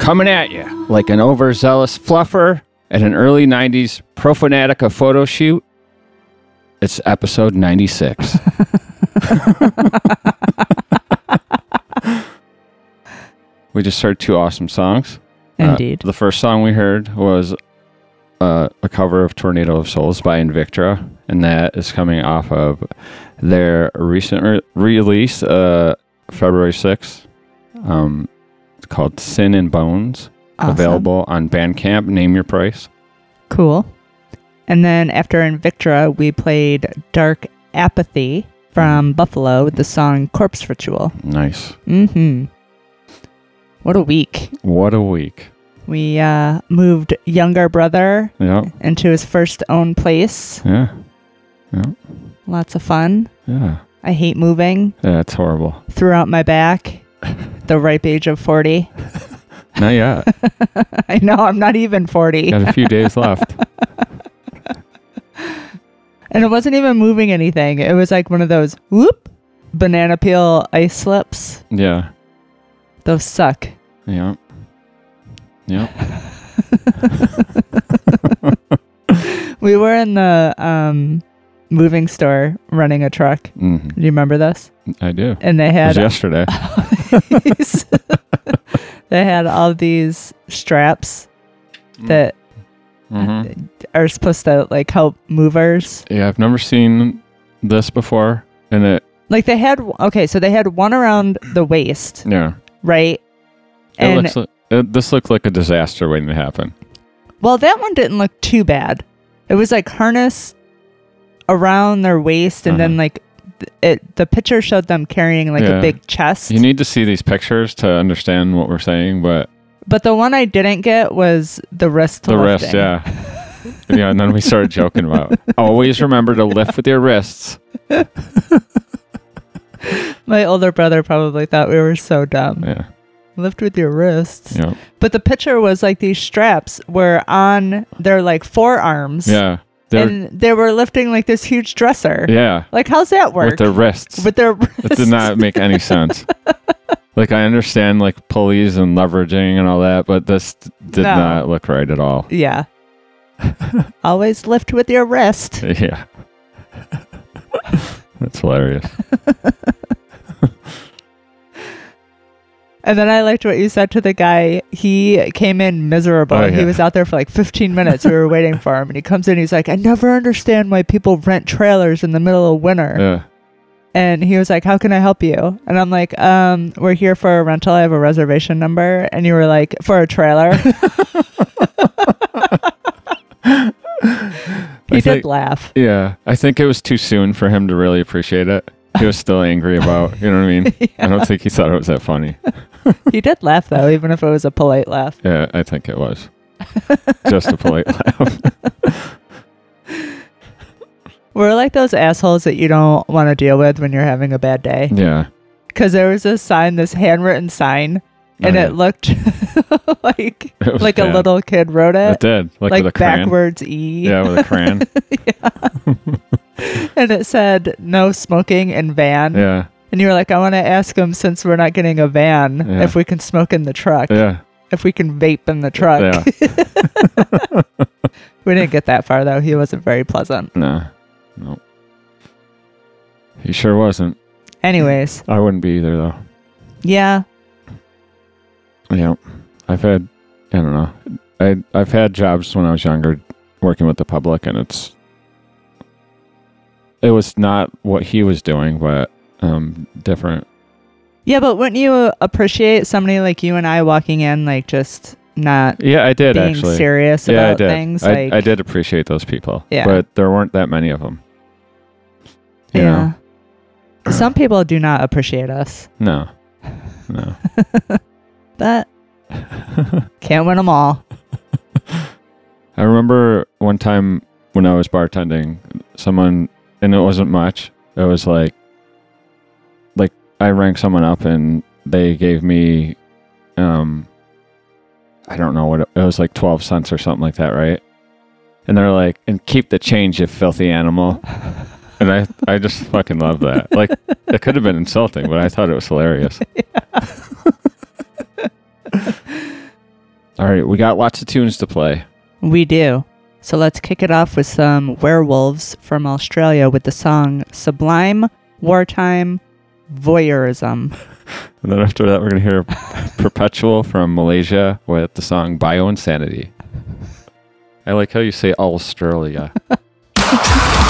coming at you like an overzealous fluffer at an early 90s Profanatica photo shoot. It's episode 96. we just heard two awesome songs. Uh, Indeed. the first song we heard was uh, a cover of Tornado of Souls by Invictra, and that is coming off of their recent re- release, uh, February 6th. Um, called Sin and Bones, Awesome. available on Bandcamp. Name your price. Cool. And then after Invictra, we played Dark Apathy from Buffalo with the song Corpse Ritual. Nice. Mm-hmm. What a week. What a week. We uh, moved younger brother Yep. into his first own place. Yeah. Lots of fun. Yeah. I hate moving. Yeah, it's horrible. Threw out my back. the ripe age of 40. Not yet. I know, I'm not even 40. Got a few days left. And it wasn't even moving anything. It was like one of those whoop banana peel ice slips. Yeah. Those suck. Yeah. Yep. We were in the um, moving store running a truck. hmm Do you remember this? I do. And they had yesterday. these, they had all these straps that hmm are supposed to like help movers. Yeah, I've never seen this before. And it, Like they had okay, so they had one around the waist, yeah. right? It And looks like, it, this looked like a disaster waiting to happen. well, that one didn't look too bad. It was like harness around their waist, and then Uh-huh. like it. The picture showed them carrying like Yeah. a big chest. You need to see these pictures to understand what we're saying, but but the one I didn't get was the wrist. The wrist, yeah. yeah, and then we started joking about always remember to lift with your wrists. My older brother probably thought we were so dumb. Yeah. Lift with your wrists. Yeah. But the picture was like these straps were on their like forearms. Yeah. They're, And they were lifting like this huge dresser. yeah. Like, how's that work? With their wrists. With their It wrists. did not make any sense. like I understand like pulleys and leveraging and all that, but this did No. not look right at all. Yeah. Always lift with your wrist. Yeah. That's hilarious. And then I liked what you said to the guy. He came in miserable. Oh, He was out there for like 15 minutes. We were waiting for him. And he comes in. He's like, I never understand why people rent trailers in the middle of winter. Yeah. And he was like, How can I help you? And I'm like, um, We're here for a rental. I have a reservation number. And you were like, For a trailer. he did think- laugh. Yeah. I think it was too soon for him to really appreciate it. He was still angry about, you know what I mean? I don't think he thought it was that funny. He did laugh, though, even if it was a polite laugh. Yeah, I think it was. Just a polite laugh. We're like those assholes that you don't want to deal with when you're having a bad day. Yeah. because there was this sign, this handwritten sign, and Oh, yeah. it looked like It like a little kid wrote It it, did. Like, like a backwards E, Yeah, with a crayon. yeah. and it said no smoking in van. yeah. And you were like, I want to ask him since we're not getting a van Yeah. if we can smoke in the truck, Yeah. if we can vape in the truck. Yeah. we didn't get that far though. He wasn't very pleasant. No. No. He sure wasn't. Anyways, I wouldn't be either though. yeah, Yeah. I've had I don't know. I I've had jobs when I was younger working with the public and it's it was not what he was doing, but um different. yeah, but wouldn't you uh, appreciate somebody like you and I walking in, like just not Yeah, I did being actually. serious yeah, I about did. things? I, like I did appreciate those people. Yeah. But there weren't that many of them. You Yeah. Some people do not appreciate us. No. No. but can't win them all. I remember one time when I was bartending, someone, and it wasn't much. It was like I rang someone up and they gave me, um, I don't know what it, it was like twelve cents or something like that, right? And they're like, "And keep the change, you filthy animal." And I, I just fucking love that. Like, it could have been insulting, but I thought it was hilarious. All right, we got lots of tunes to play. We do. So let's kick it off with some werewolves from Australia with the song Sublime Wartime Voyeurism. And then after that, we're going to hear Perpetual from Malaysia with the song Bio Insanity. I like how you say Australia.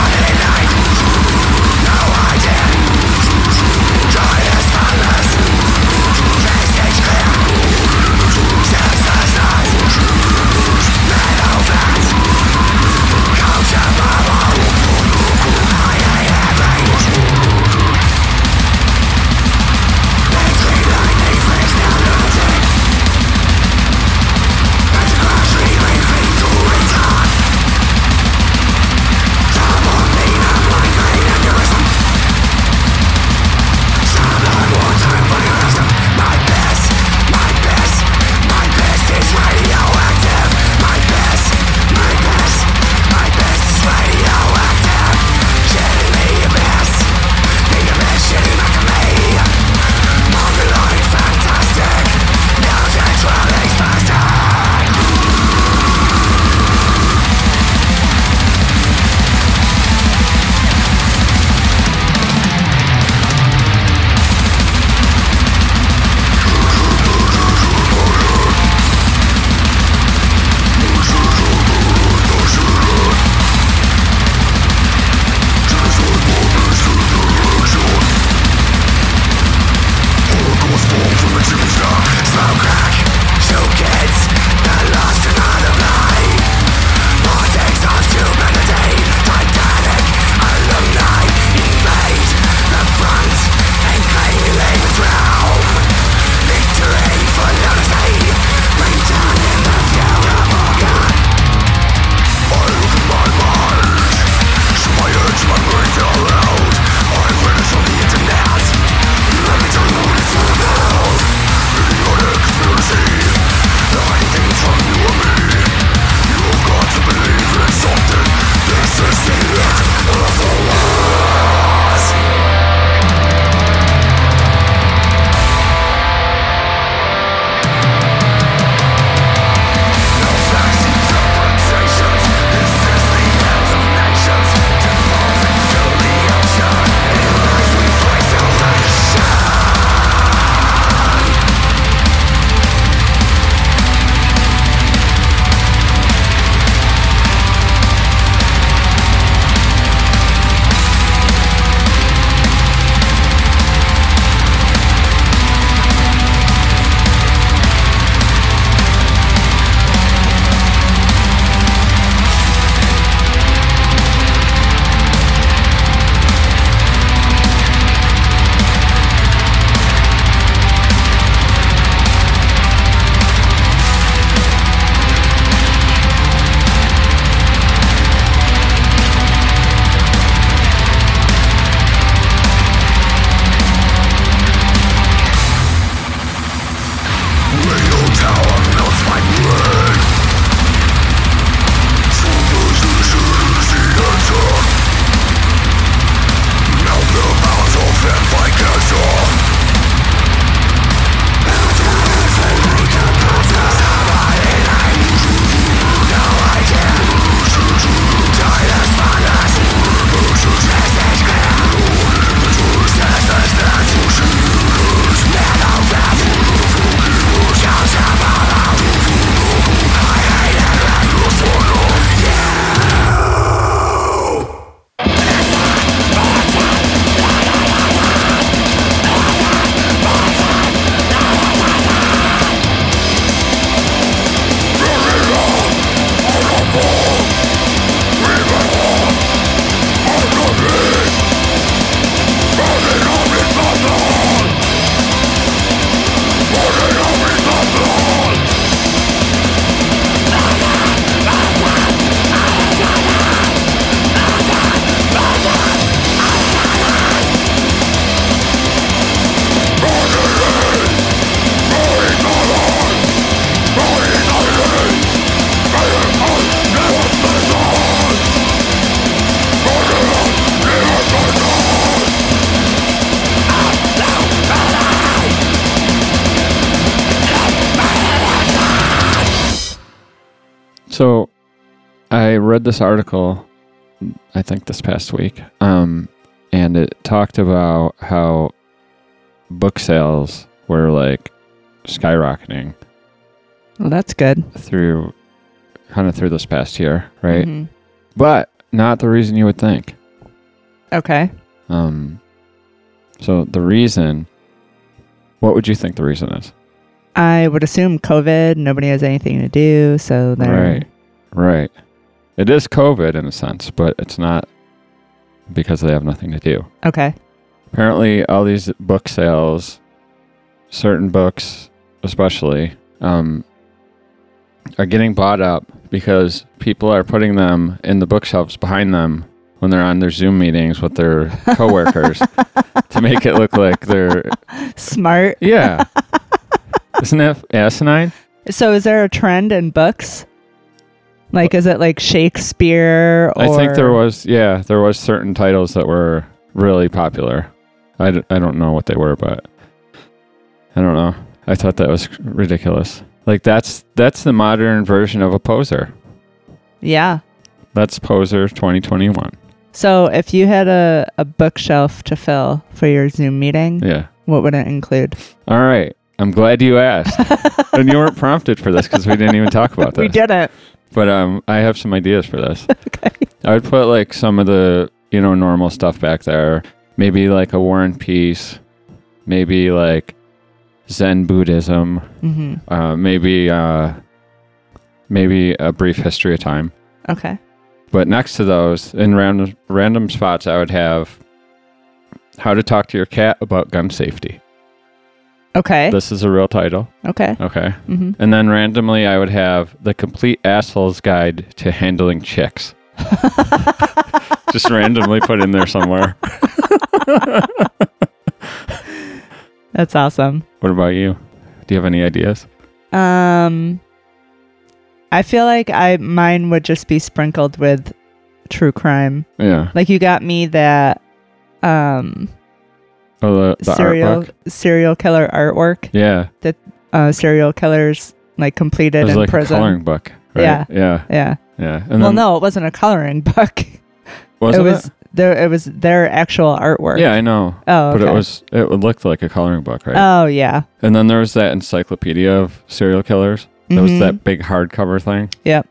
I read this article, I think this past week, um, and it talked about how book sales were like skyrocketing Well, that's good. through kind of through this past year, right? Mhm. But not the reason you would think. Okay. Um, so the reason, what would you think the reason is? I would assume COVID. Nobody has anything to do, so they're Right, right. It is COVID in a sense, but it's not because they have nothing to do. okay. apparently all these book sales certain books especially um, are getting bought up because people are putting them in the bookshelves behind them when they're on their zoom meetings with their coworkers to make it look like they're Smart. yeah isn't it asinine So, is there a trend in books? Like, is it like Shakespeare? Or i think there was yeah there was certain titles that were really popular I, d- I don't know what they were but i don't know i thought that was ridiculous like that's that's the modern version of a poser Yeah. that's poser 2021 So, if you had a, a bookshelf to fill for your Zoom meeting, yeah what would it include? all right i'm glad you asked and you weren't prompted for this because we didn't even talk about this We didn't. but um i have some ideas for this Okay. i would put like some of the you know normal stuff back there maybe like a war and peace maybe like zen buddhism hmm uh, maybe uh, maybe a brief history of time. Okay. But next to those, in random random spots, I would have how to talk to your cat about gun safety. Okay. This is a real title. okay. Okay. hmm And then randomly, I would have the complete asshole's guide to handling chicks. Just randomly put in there somewhere. That's awesome. What about you? Do you have any ideas? Um, I feel like I mine would just be sprinkled with true crime. Yeah. Like you got me that um Oh, the, the serial artwork. serial killer artwork. Yeah. Uh, serial killers like completed It was in like prison. a coloring book. Right? Yeah. Yeah. Yeah. Yeah. And well, then, no, it wasn't a coloring book. wasn't it was there. It was their actual artwork. Yeah, I know. Oh, But it was it looked like a coloring book, right? Oh yeah. and then there was that encyclopedia of serial killers. There was Mhm. that big hardcover thing. Yep.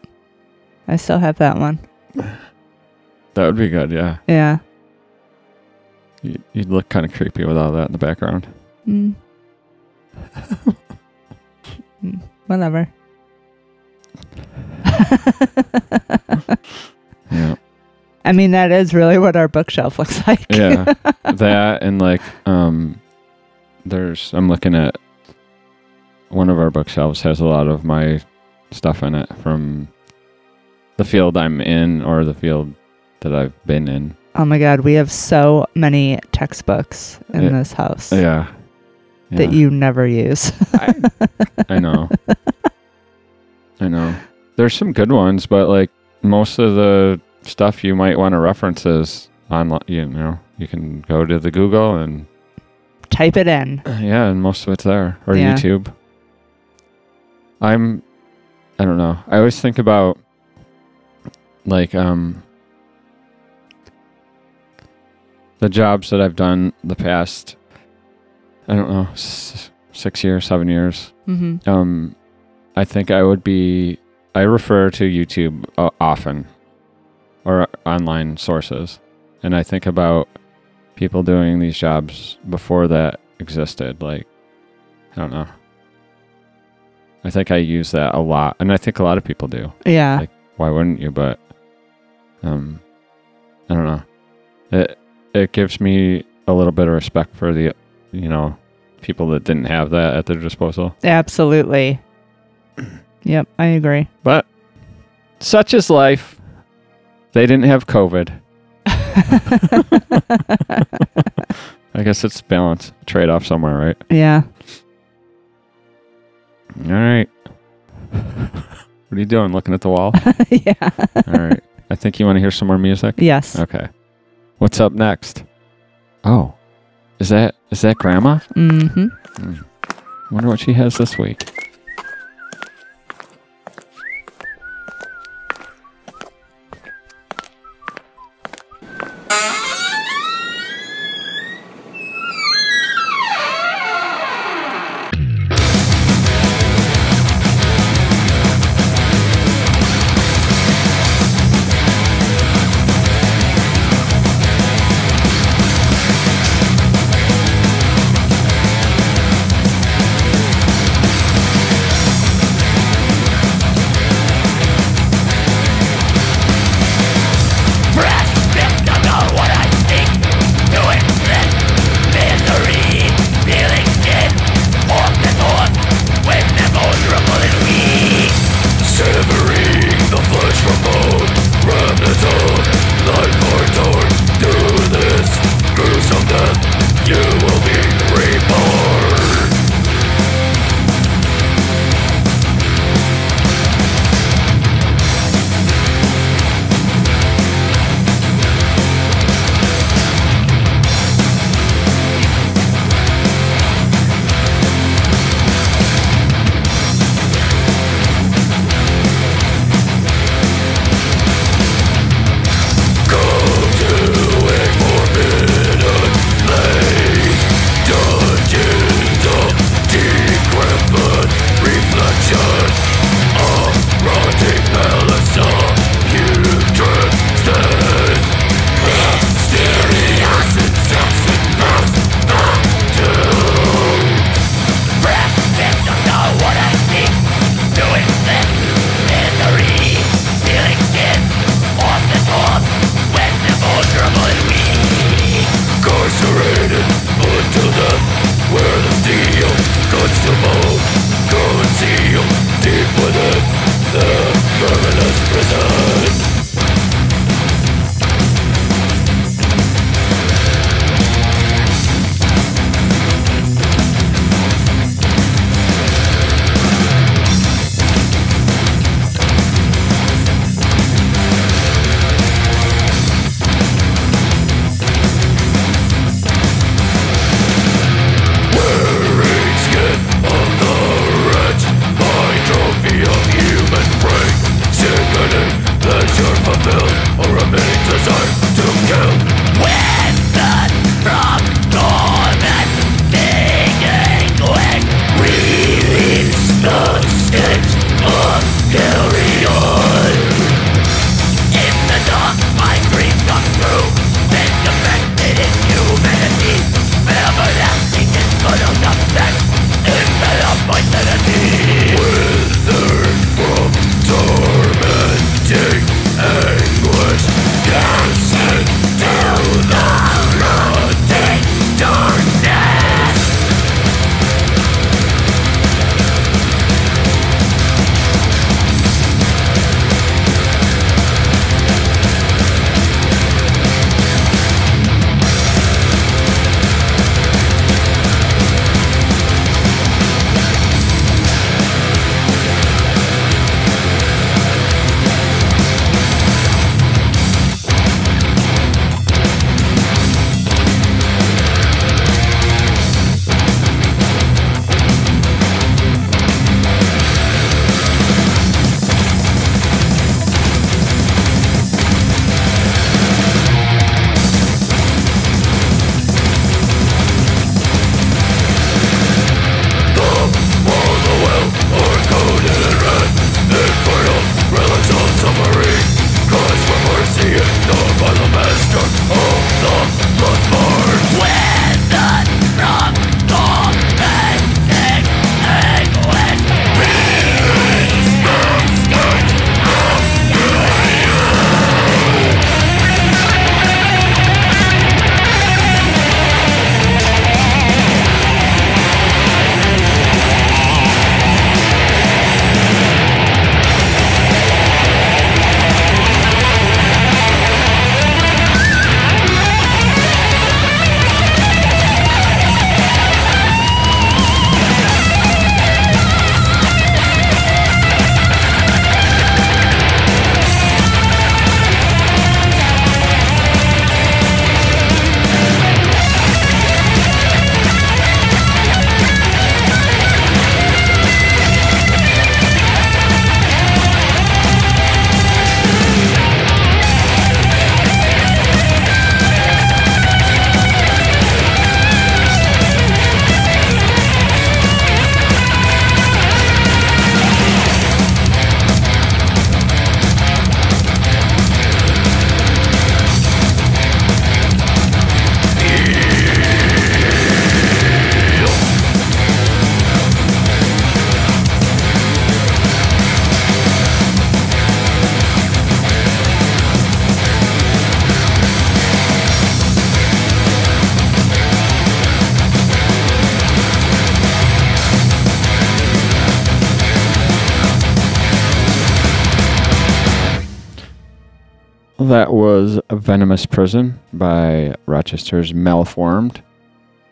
I still have that one. That would be good, yeah. Yeah. You, you'd look kind of creepy with all that in the background. Mm. Mm, Whatever. Yeah. I mean, that is really what our bookshelf looks like. Yeah. that and like um there's I'm looking at one of our bookshelves has a lot of my stuff in it from the field I'm in or the field that I've been in. Oh my God, we have so many textbooks in Yeah. this house Yeah. that you never use. I know. I know. There's some good ones, but like most of the stuff you might want to reference is online. You know, you can go to the Google and Type it in. yeah, and most of it's there or Yeah. YouTube. I'm, I don't know. I always think about like um the jobs that I've done the past. I don't know, s- six years, seven years hmm um i think i would be i refer to youtube uh, often or online sources and i think about people doing these jobs before that existed like i don't know i think i use that a lot and i think a lot of people do Yeah. Like- why wouldn't you but um i don't know it it gives me a little bit of respect for the you know people that didn't have that at their disposal Absolutely. Yep, I agree. But such is life. They didn't have COVID. I guess it's balance, trade off somewhere, right? yeah. All right. What are you doing? Looking at the wall? yeah. All right. I think you want to hear some more music. Yes. Okay. What's up next? Oh, is that is that Grandma? Mm-hmm. Wonder what she has this week. That was A Venomous Prison by Rochester's Malformed,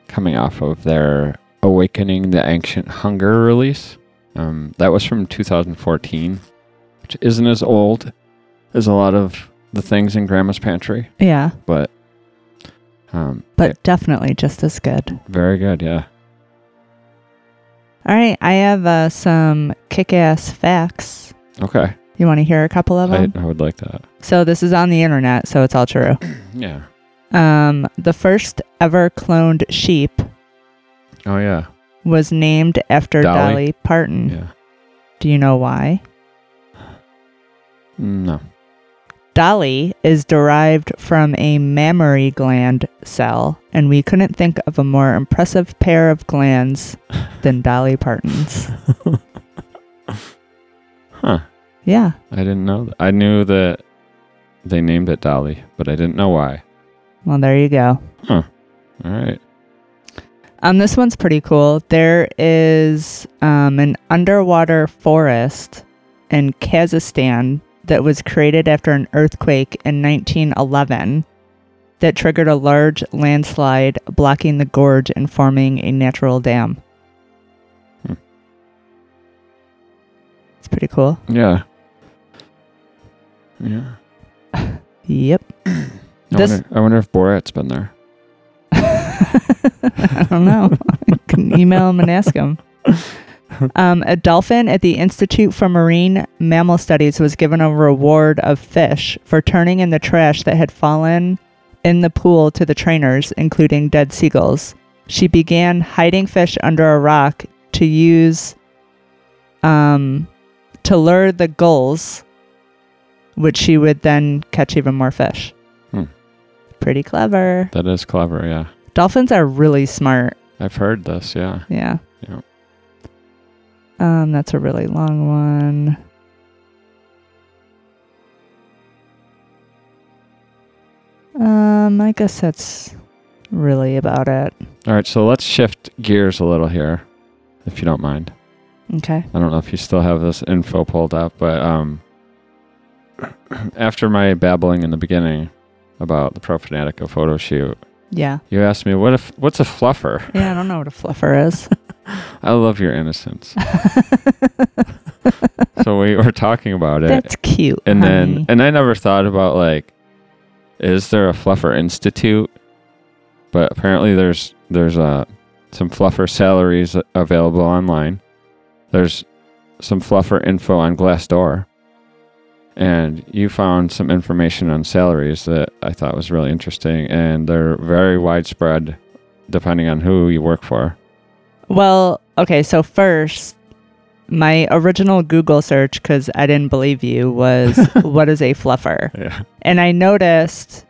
coming off of their Awakening the Ancient Hunger release. Um, that was from 2014, which isn't as old as a lot of the things in Grandma's Pantry, Yeah, but um, but definitely just as good. very good, yeah. All right, I have uh, some kick-ass facts. Okay, You want to hear a couple of I, them? I would like that. So this is on the internet, so it's all true. Yeah. Um, the first ever cloned sheep Oh yeah. was named after Dolly? Dolly Parton. Yeah. Do you know why? No. Dolly is derived from a mammary gland cell, and we couldn't think of a more impressive pair of glands than Dolly Parton's. Huh. Yeah. I didn't know. That. I knew that they named it Dolly, but I didn't know why. Well, there you go. Huh. All right. Um, this one's pretty cool. There is um, an underwater forest in Kazakhstan that was created after an earthquake in 1911 that triggered a large landslide, blocking the gorge and forming a natural dam. Hmm. It's pretty cool. Yeah. Yeah. Yep. I, This- wonder, I wonder if Borat's been there. I don't know. I can email him and ask him. Um, a dolphin at the Institute for Marine Mammal Studies was given a reward of fish for turning in the trash that had fallen in the pool to the trainers, including dead seagulls. She began hiding fish under a rock to use um, to lure the gulls, which she would then catch even more fish. Hmm. Pretty clever. That is clever. Yeah. Dolphins are really smart. I've heard this. Yeah. Yeah. Yeah. Um, that's a really long one. Um, I guess that's really about it. All right, so let's shift gears a little here, if you don't mind. Okay. I don't know if you still have this info pulled up, but um, after my babbling in the beginning about the Profanatica photo shoot, Yeah. you asked me what if what's a fluffer. Yeah, I don't know what a fluffer is. I love your innocence. so we were talking about it, That's cute. and then honey. and I never thought about like, is there a fluffer institute? But apparently there's there's uh, some fluffer salaries available online. There's some fluffer info on Glassdoor, and you found some information on salaries that I thought was really interesting, and they're very widespread, depending on who you work for. Well, okay, so first, my original Google search, because I didn't believe you, was what is a fluffer? Yeah. And I noticed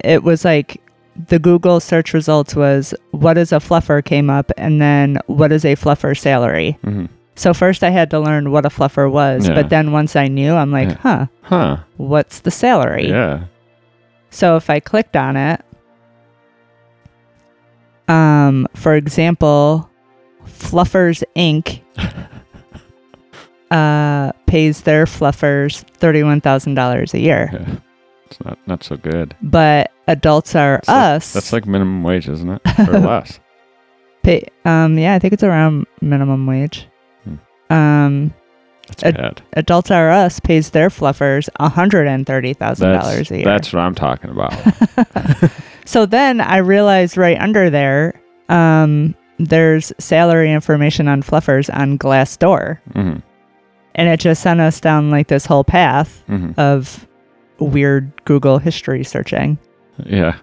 it was like the Google search results was what is a fluffer came up, and then what is a fluffer salary? hmm So first I had to learn what a fluffer was, Yeah. but then once I knew, I'm like, Yeah. huh, Huh. what's the salary? Yeah. So if I clicked on it, um, for example, Fluffers Inc. uh, pays their fluffers thirty-one thousand dollars a year, Yeah. It's not not so good. but adults are like- us. that's like minimum wage, isn't it? Or less. pay, um, yeah, I think it's around minimum wage. Um, Ad- adults are us pays their fluffers $130,000 a year. that's what I'm talking about. So then I realized right under there, um, there's salary information on fluffers on Glassdoor. hmm And it just sent us down like this whole path hmm of weird Google history searching. Yeah.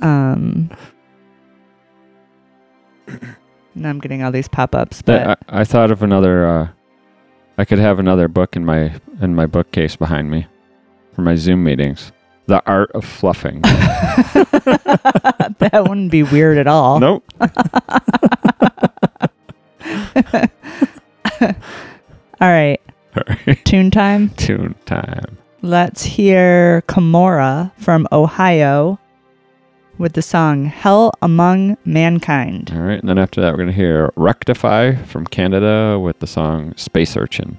Um, now I'm getting all these pop ups, but I, I thought of another. Uh, I could have another book in my in my bookcase behind me for my Zoom meetings. The art of fluffing. that wouldn't be weird at all. nope. All right, tune time. Tune time. Let's hear Kuhmora from Ohio with the song Hell Among Mankind. All right, and then after that, we're gonna hear Wreck-Defy from Canada with the song Space Urchin.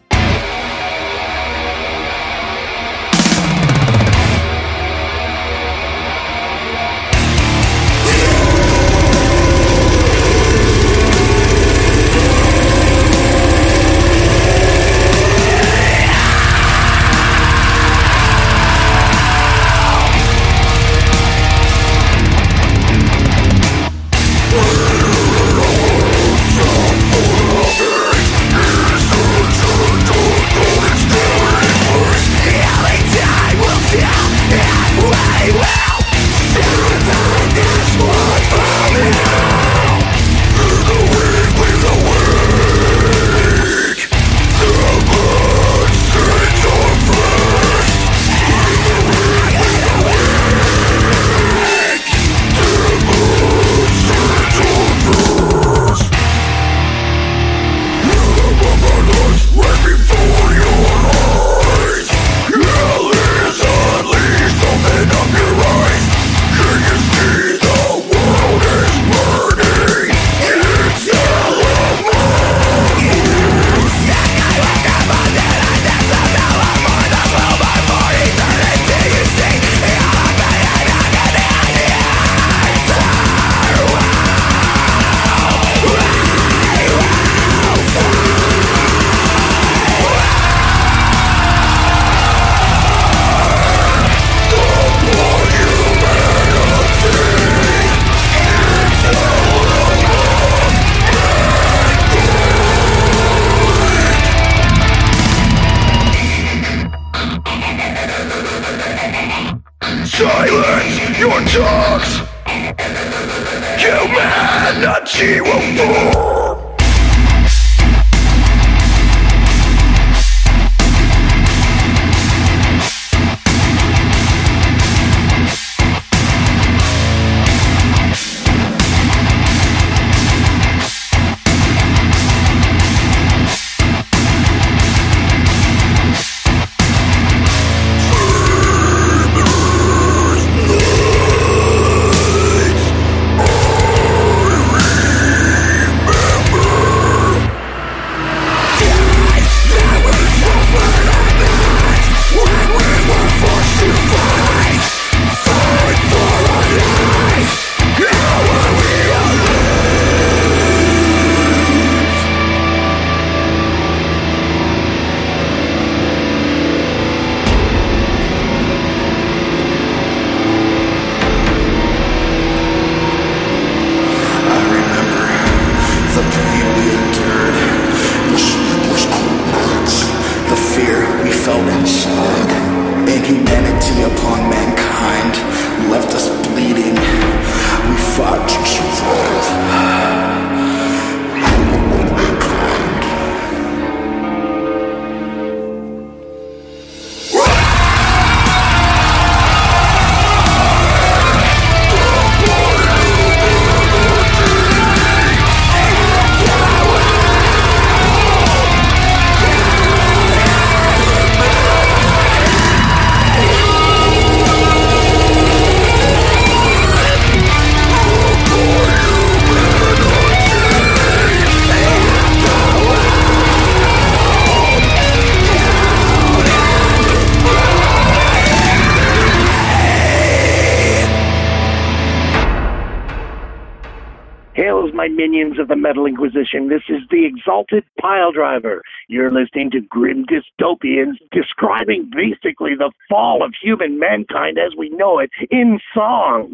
Of the Metal Inquisition. This is the Exalted Pile Driver. You're listening to Grim Dystopians describing basically the fall of human mankind as we know it in song.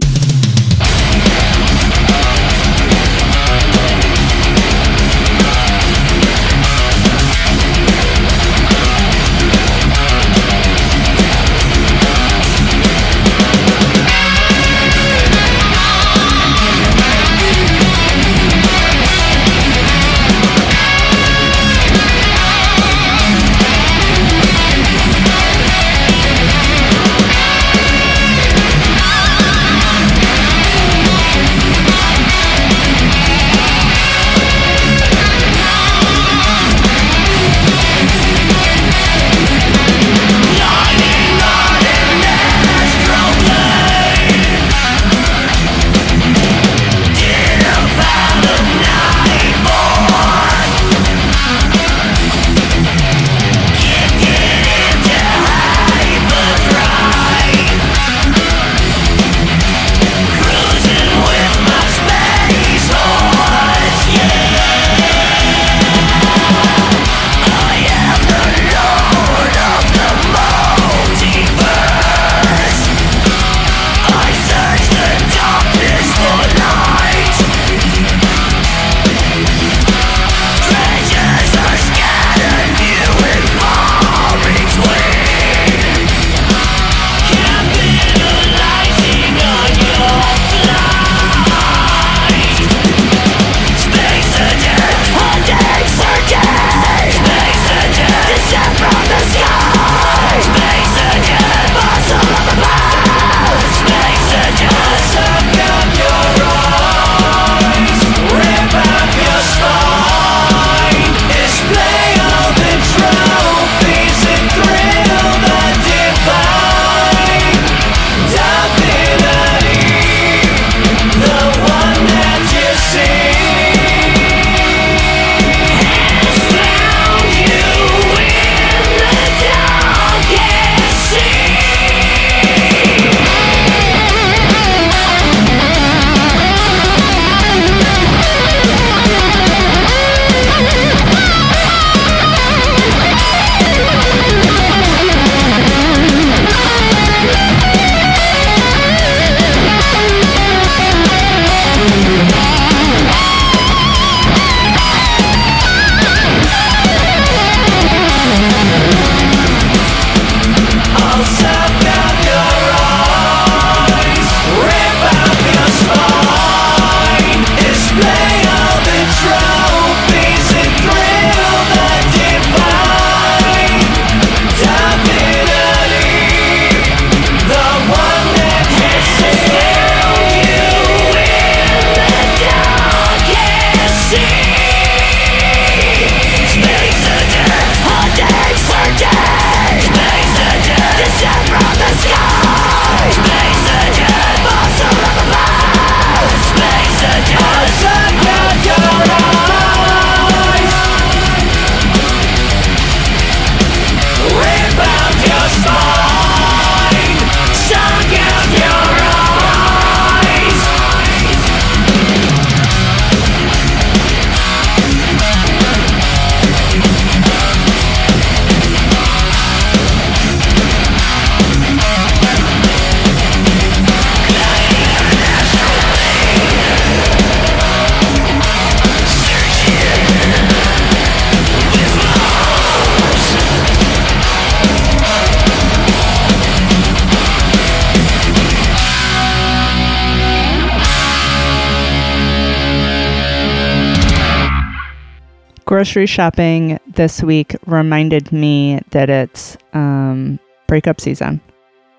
Grocery shopping this week reminded me that it's um, breakup season.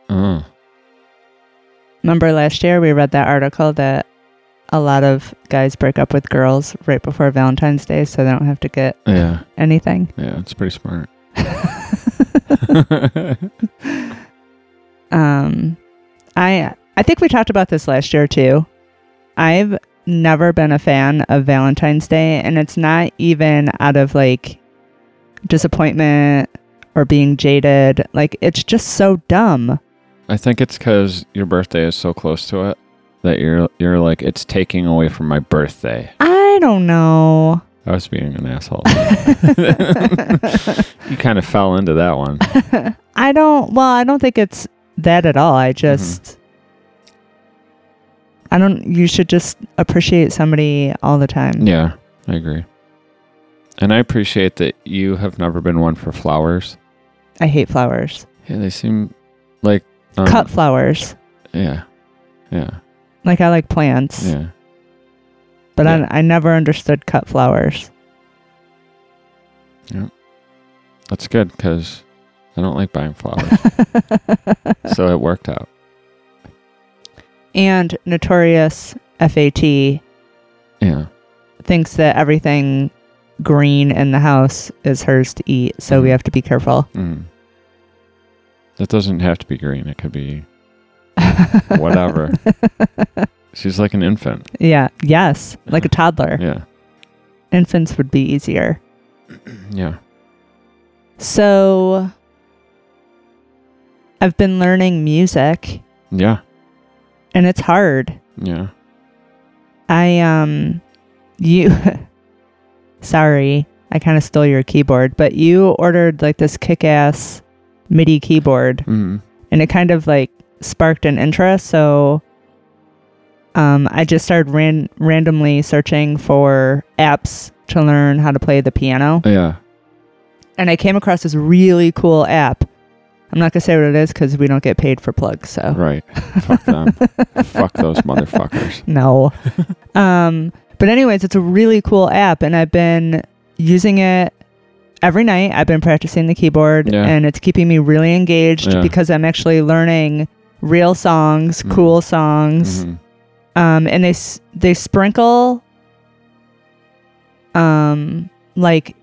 Oh, Remember last year we read that article that a lot of guys break up with girls right before Valentine's Day so they don't have to get yeah, anything. yeah. It's pretty smart. Um, I I think we talked about this last year too. I've never been a fan of Valentine's Day, and it's not even out of like disappointment or being jaded. Like it's just so dumb. I think it's because your birthday is so close to it that you're you're like it's taking away from my birthday. I don't know. I was being an asshole. you kind of fell into that one. I don't. Well, I don't think it's that at all. I mm-hmm. just. I don't. You should just appreciate somebody all the time. Yeah, I agree. And I appreciate that you have never been one for flowers. I hate flowers. Yeah, they seem like um, Cut flowers. Yeah, yeah, Like I like plants, yeah. but Yeah. I I never understood cut flowers. Yeah. That's good because I don't like buying flowers, so it worked out. And notorious FAT Yeah, thinks that everything green in the house is hers to eat, so we Mhm. have to be careful. mm. It doesn't have to be green. It could be whatever. She's like an infant. yeah. Yes. Like a toddler. Yeah, Infants would be easier. yeah. So I've been learning music Yeah, and it's hard. yeah. I um you sorry, I kind of stole your keyboard, but you ordered like this kick-ass MIDI keyboard Mm. and it kind of like sparked an interest, so um I just started ran- randomly searching for apps to learn how to play the piano Yeah, and I came across this really cool app. I'm not going to say what it is cuz we don't get paid for plugs, so right. Fuck them. Fuck those motherfuckers. No. um, but anyways, it's a really cool app, and I've been using it every night. I've been practicing the keyboard, Yeah. and it's keeping me really engaged Yeah. because I'm actually learning real songs, Mhm. cool songs, Mhm. um, and they they sprinkle um like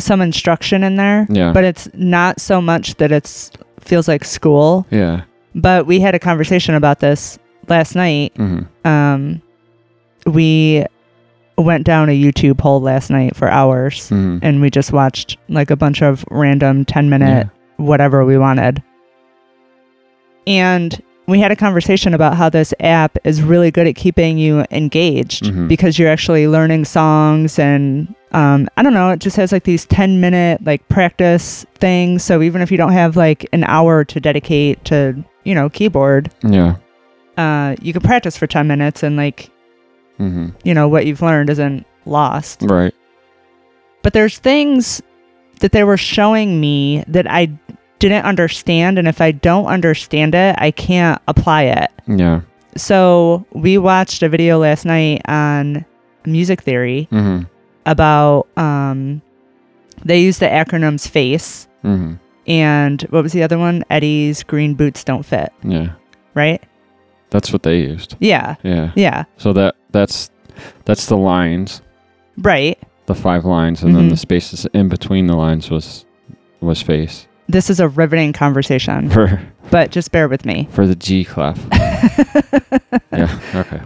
some instruction in there, Yeah. but it's not so much that it's feels like school. Yeah. But we had a conversation about this last night hmm um we went down a YouTube hole last night for hours hmm and we just watched like a bunch of random 10 minute whatever we wanted. And we had a conversation about how this app is really good at keeping you engaged Mhm. because you're actually learning songs and um, I don't know, it just has like these 10 minute like practice things. So even if you don't have like an hour to dedicate to, you know, keyboard, Yeah. uh, you can practice for 10 minutes and like hmm you know what you've learned isn't lost Right. but there's things that they were showing me that i didn't understand and if i don't understand it i can't apply it Yeah. so we watched a video last night on music theory hmm about um they use the acronyms face hmm and what was the other one eddie's green boots don't fit Yeah. right That's what they used. yeah Yeah. yeah So that that's that's the lines, right the five lines, and then Mhm. the spaces in between the lines was was face this is a riveting conversation for but just bear with me for the G clef. yeah. Okay.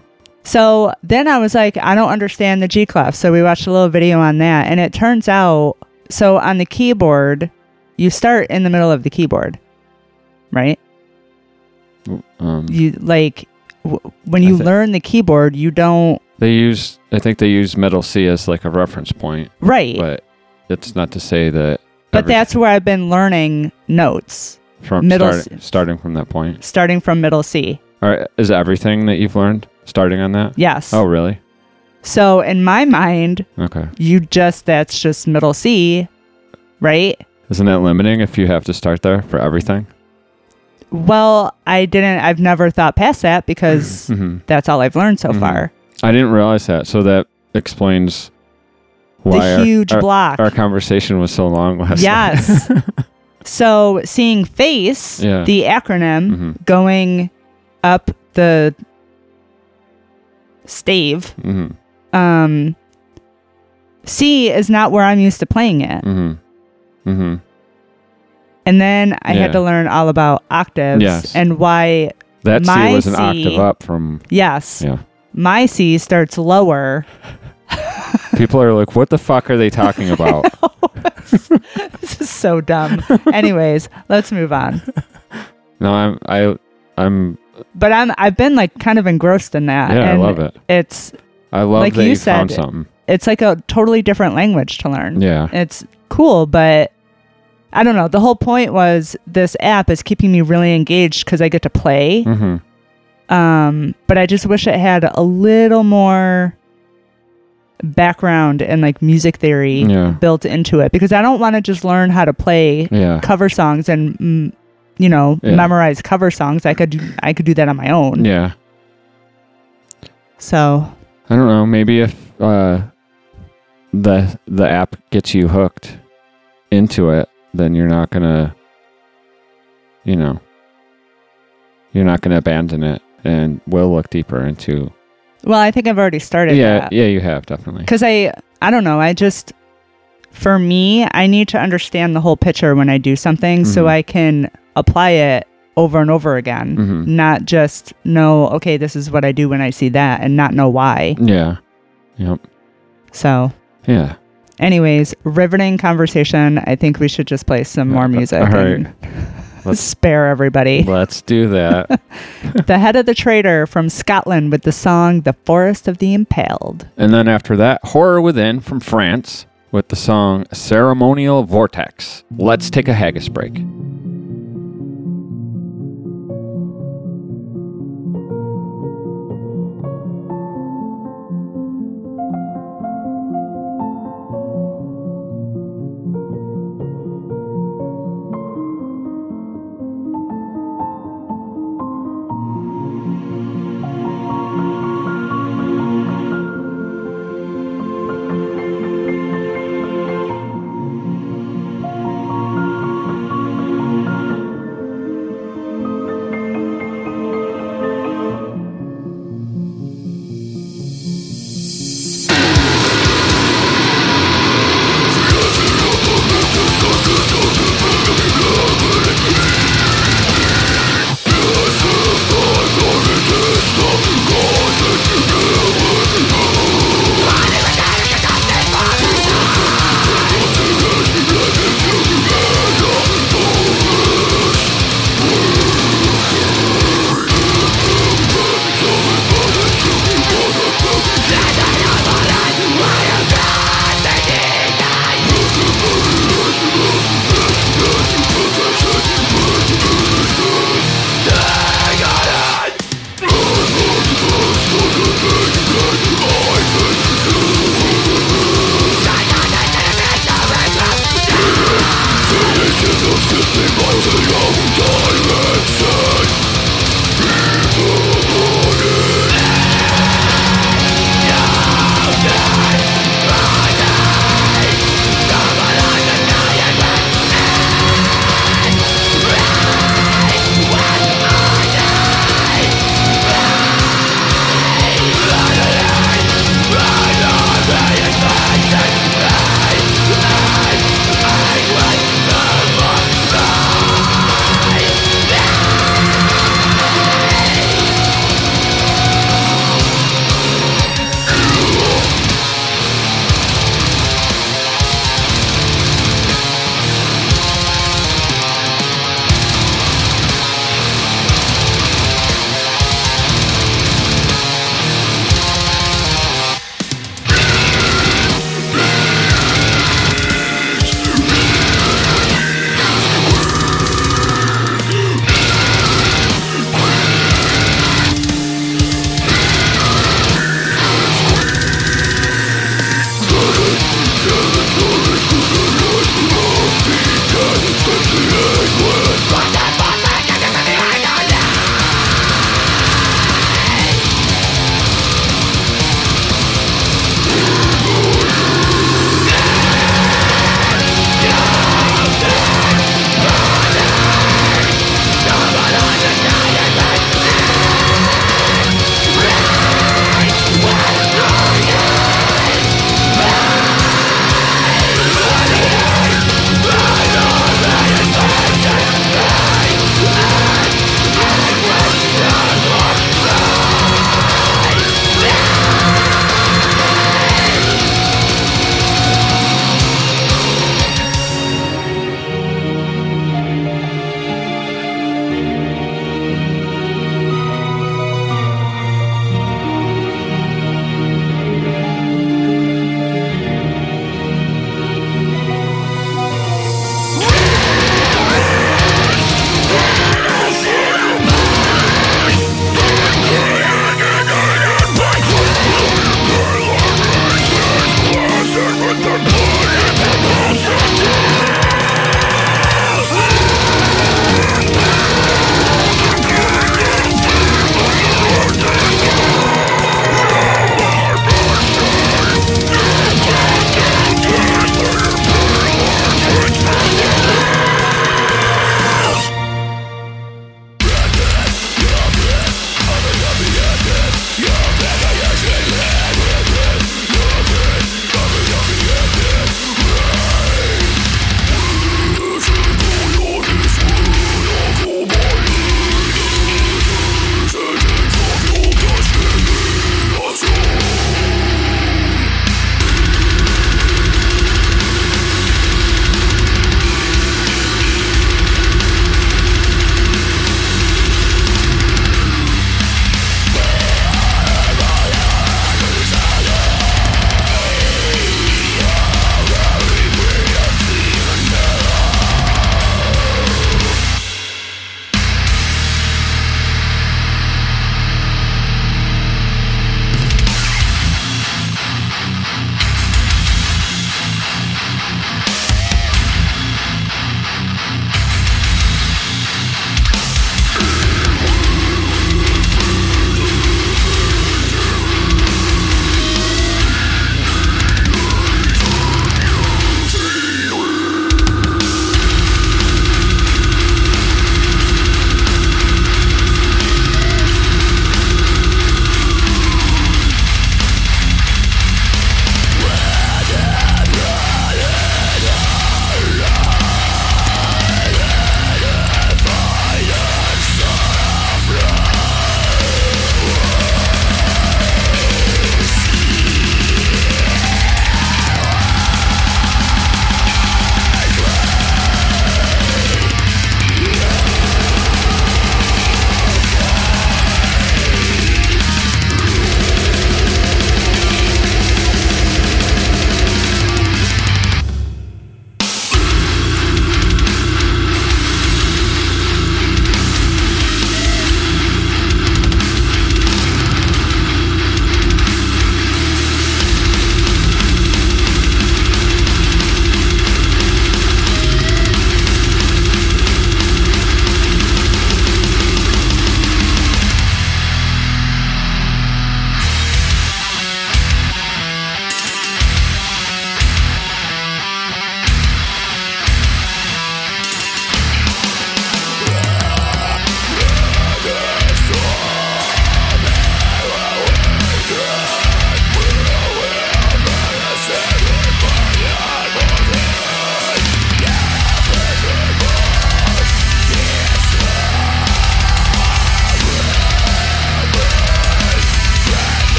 So then I was like, I don't understand the G clef. So we watched a little video on that. And it turns out, so on the keyboard, you start in the middle of the keyboard, right? Um, You like, w- when you thi- learn the keyboard, you don't, they use I think they use middle C as like a reference point, right. But, but it's not to say that. But that's where I've been learning notes, from middle start, C. starting from that point. starting from middle C. All right, is everything that you've learned starting on that? Yes. Oh, really? So in my mind, Okay. you just, that's just middle C, right? Isn't that limiting if you have to start there for everything? Well, I didn't, I've never thought past that because hmm that's all I've learned so Mhm. far. I didn't realize that. So that explains why our- huge our, block. Our conversation was so long last night. Yes. so seeing face, Yeah. the acronym, Mhm. going up the stave, hmm um, C is not where I'm used to playing it. Mm-hmm. Mm-hmm. And then I Yeah. had to learn all about octaves Yes. and why, That My C was an C- octave up from. yes, Yeah. my C starts lower. People are like, "What the fuck are they talking about?" this is so dumb. Anyways, let's move on. no, I'm I I'm But I'm I've been like kind of engrossed in that. yeah, I love it. It's I love like that you you, found said, something. it's like a totally different language to learn. Yeah. It's cool, but I don't know. The whole point was this app is keeping me really engaged because I get to play. hmm Um, but I just wish it had a little more background and like music theory Yeah. built into it because I don't want to just learn how to play Yeah. cover songs and mm, you know Yeah. memorize cover songs. I could do, I could do that on my own. Yeah. So I don't know. Maybe if uh, the the app gets you hooked into it, then you're not gonna, you know, you're not gonna abandon it, and we'll look deeper into. well, I think I've already started. Yeah, that. yeah, you have definitely. because I I don't know. I just for me, I need to understand the whole picture when I do something so Mhm. I can apply it over and over again, Mhm. not just know okay, this is what I do when I see that, and not know why. Yeah. Yep. So, Yeah. anyways, riveting conversation. I think we should just play some more music all right. and Let's- spare everybody. Let's do that. the head of the Traitor from Scotland with the song "The Forest of the Impaled." and then after that, Horror Within from France with the song Ceremonial Vortex. Let's take a haggis break.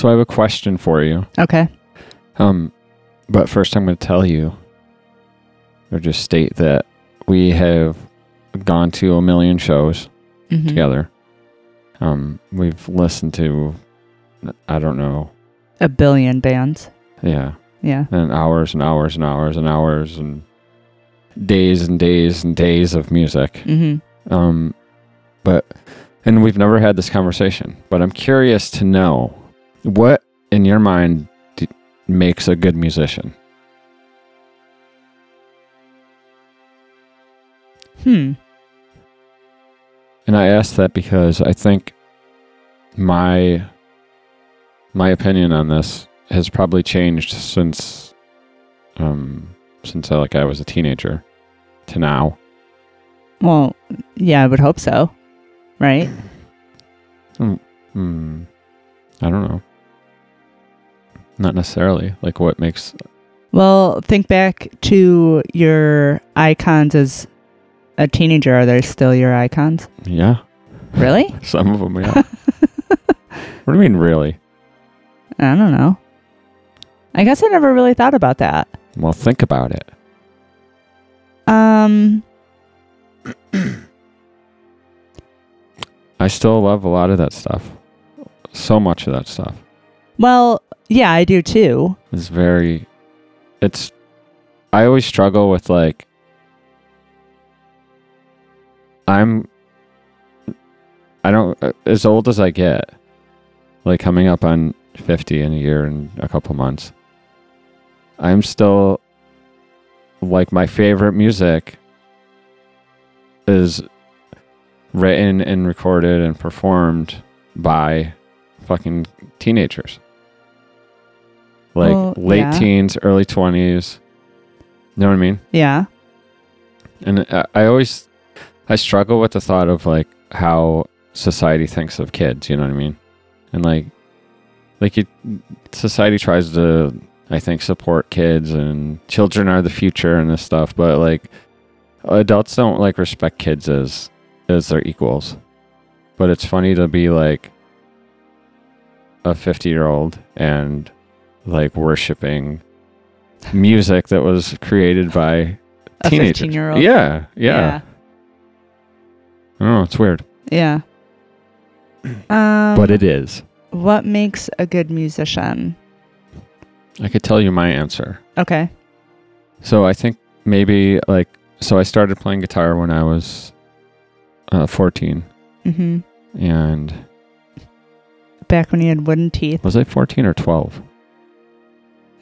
So I have a question for you. Okay. Um, but first, I'm going to tell you, or just state that we have gone to a million shows Mhm. together. Um, we've listened to, I don't know, A billion bands. yeah, Yeah. and hours and hours and hours and hours and days and days and days of music. hmm Um, but and we've never had this conversation. But I'm curious to know what in your mind makes a good musician. Hmm. And I ask that because I think my my opinion on this has probably changed since um since I, like I was a teenager to now. Well, yeah, I would hope so. Right? Hmm. I don't know. Not necessarily. Like what makes Well, think back to your icons as a teenager. Are they still your icons? yeah, Really? some of them yeah. what do you mean really? I don't know. I guess I never really thought about that. Well, think about it. Um, I still love a lot of that stuff. So much of that stuff. well, yeah, I do too. It's very it's I always struggle with like I'm I don't uh, as old as I get like coming up on 50 in a year and a couple months I'm still like my favorite music is written and recorded and performed by fucking teenagers like Well, late yeah. teens, early twenties. You know what I mean? Yeah. And I, I always, I struggle with the thought of like how society thinks of kids. You know what I mean? And like, like you, society tries to, I think, support kids and children are the future and this stuff. But like, adults don't like respect kids as as their equals. But it's funny to be like a fifty year old and like worshiping music that was created by A teenagers. 15-year-old. Yeah, yeah. Yeah. I. It's weird, Yeah. Um, but it is. What makes a good musician? I could tell you my answer. Okay. So I think maybe like so I started playing guitar when I was uh, 14 Mm-hmm. and Back when you had wooden teeth. was I 14 or 12?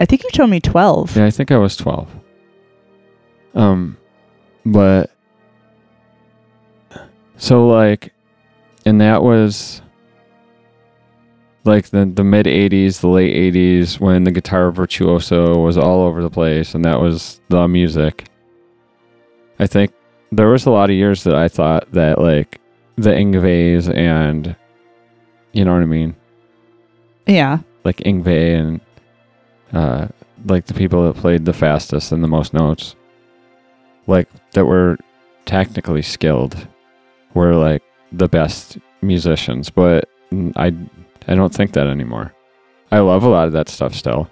I think you told me 12. Yeah, I think I was 12. Um but so like and that was like the the mid 80s, the late 80s when the guitar virtuoso was all over the place and that was the music. I think there was a lot of years that I thought that like the Yngwies and you know what I mean? Yeah. like Yngwie and uh, like the people that played the fastest and the most notes, like that were technically skilled, were like the best musicians. But I, I don't think that anymore. I love a lot of that stuff still,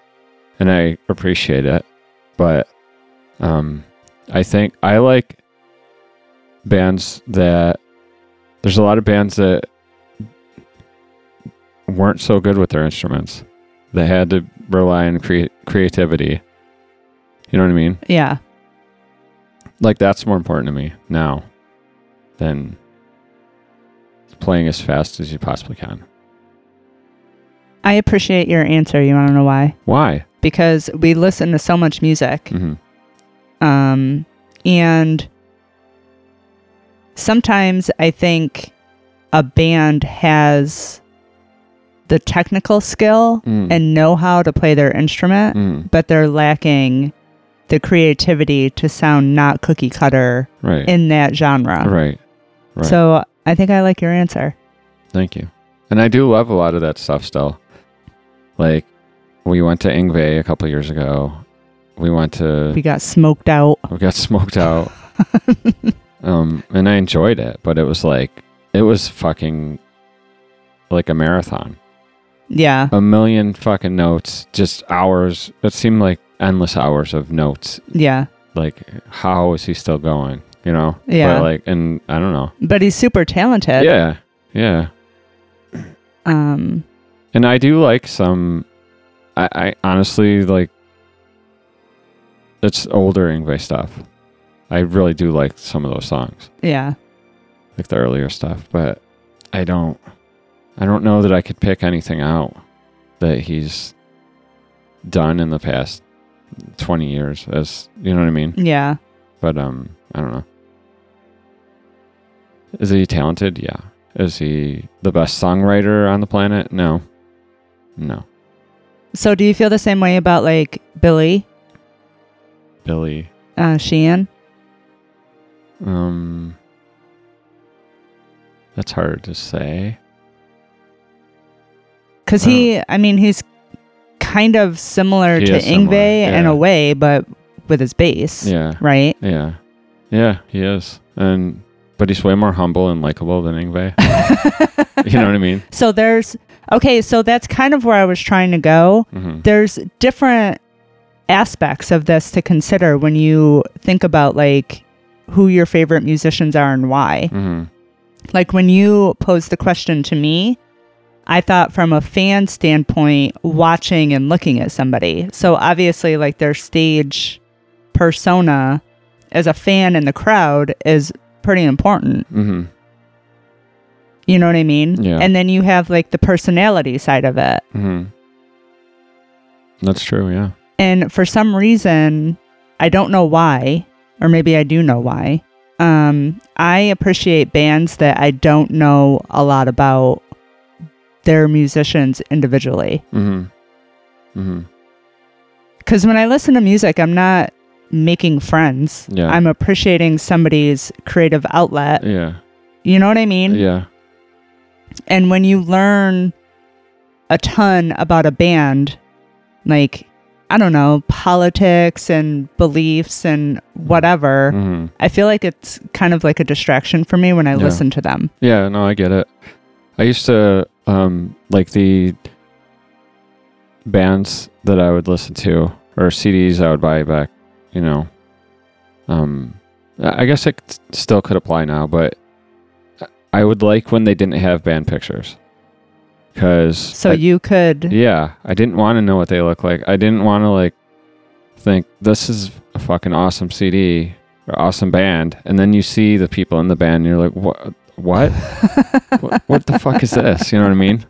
and I appreciate it. But um, I think I like bands that there's a lot of bands that weren't so good with their instruments. They had to rely on crea- creativity. You know what I mean? Yeah. Like that's more important to me now than playing as fast as you possibly can. I appreciate your answer. You want to know why? Why? Because we listen to so much music. hmm Um, and sometimes I think a band has the technical skill Mm. and know how to play their instrument, Mm. but they're lacking the creativity to sound not cookie cutter Right. in that genre. right. Right. So I think I like your answer. Thank you. And I do love a lot of that stuff still. Like we went to Yngwie a couple years ago. We went to We got smoked out. We got smoked out. um, and I enjoyed it, but it was like it was fucking like a marathon. Yeah. a million fucking notes, just hours. It seemed like endless hours of notes. Yeah. Like, how is he still going? You know? Yeah. But like, and I don't know. But he's super talented. Yeah. Yeah. Um And I do like some. I, I honestly like. It's older Yngwie stuff. I really do like some of those songs, yeah. like the earlier stuff. But I don't. I don't know that I could pick anything out that he's done in the past twenty years. As you know what I mean. Yeah. But um, I don't know. Is he talented? Yeah. Is he the best songwriter on the planet? No. No. So do you feel the same way about like Billy Billy. uh Sheehan? Um, that's hard to say. Cuz he I mean he's kind of similar He to similar, Yngwie in a way but with his bass, Yeah, right? yeah, yeah. He is, and but he's way more humble and likable than Yngwie. you know what I mean? So there's okay, so that's kind of where I was trying to go. hmm There's different aspects of this to consider when you think about like who your favorite musicians are and why. hmm Like when you posed the question to me, I thought from a fan standpoint, watching and looking at somebody. So obviously, like their stage persona as a fan in the crowd is pretty important. hmm You know what I mean? Yeah. And then you have like the personality side of it. hmm That's true. Yeah. And for some reason, I don't know why, or maybe I do know why. Um, I appreciate bands that I don't know a lot about their musicians individually. hmm hmm Because when I listen to music, I'm not making friends. Yeah. I'm appreciating somebody's creative outlet. Yeah. You know what I mean? Yeah. And when you learn a ton about a band, like, I don't know, politics and beliefs and whatever, hmm I feel like it's kind of like a distraction for me when I Yeah. listen to them. Yeah, no, I get it. I used to um like the bands that I would listen to or CDs I would buy back, you know. Um I I guess it still could apply now, but I would like when they didn't have band pictures. Cuz So you could, yeah, I didn't want to know what they look like. I didn't want to like think this is a fucking awesome CD or awesome band, and then you see the people in the band, and you're like, what? What? what, what the fuck is this? You know what I mean?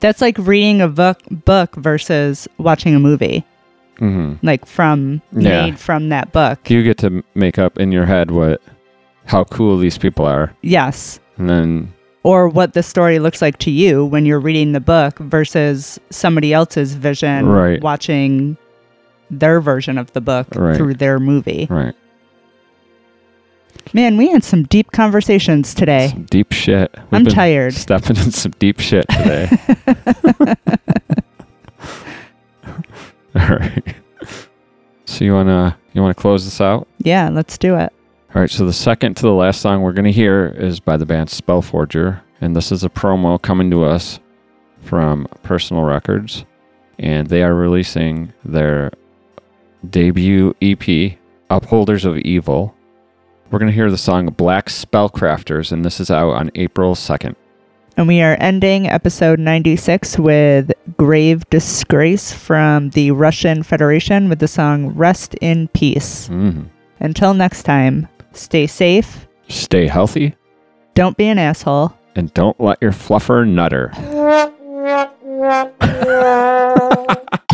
that's like reading a book, book versus watching a movie, hmm like from, Yeah. made from that book. You get to make up in your head what, how cool these people are, Yes. and then Or what the story looks like to you when you're reading the book versus somebody else's vision Right. watching their version of the book Right. through their movie. right, Man, we had some deep conversations today. some deep shit. We've I'm tired. Stepping in some deep shit today. All right. So you wanna you wanna close this out? Yeah, let's do it. All right, so the second to the last song we're going to hear is by the band Spellforger, and this is a promo coming to us from Personal Records, and they are releasing their debut EP, Upholders of Evil. We're going to hear the song Black Spellcrafters, and this is out on April 2nd. And we are ending episode 96 with Grave Disgrace from the Russian Federation with the song Rest in Peace. Mhm. Until next time, stay safe, Stay healthy, don't be an asshole. and don't let your fluffer nutter.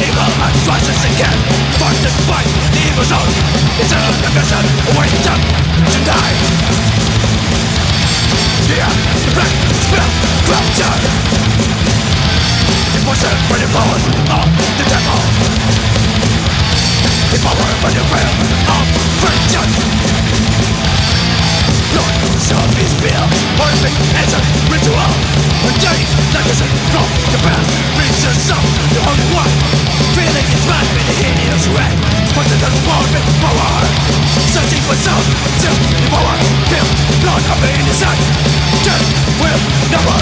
evil and rises again But despite the evil zone Eternal division awaits them to die Yeah, the black spell corruption The poison for the powers of the devil The power for the will uh, of vengeance Will Perfect as a ritual the past Reaches some, the one Feeling its man in the hideous red Sponsored born with power Searching for till the power Feel blood up in his hand Death will never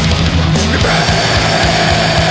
repair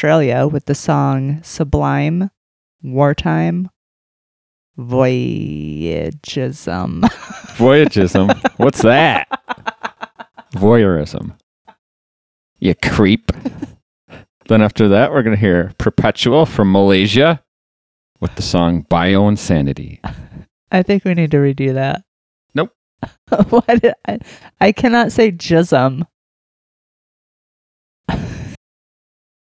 Australia with the song Sublime Wartime Voyagism. Voyagism. What's that? Voyeurism. You creep. then after that, we're going to hear Perpetual from Malaysia with the song Bioinsanity. I think we need to redo that. Nope. what? I, I cannot say jism.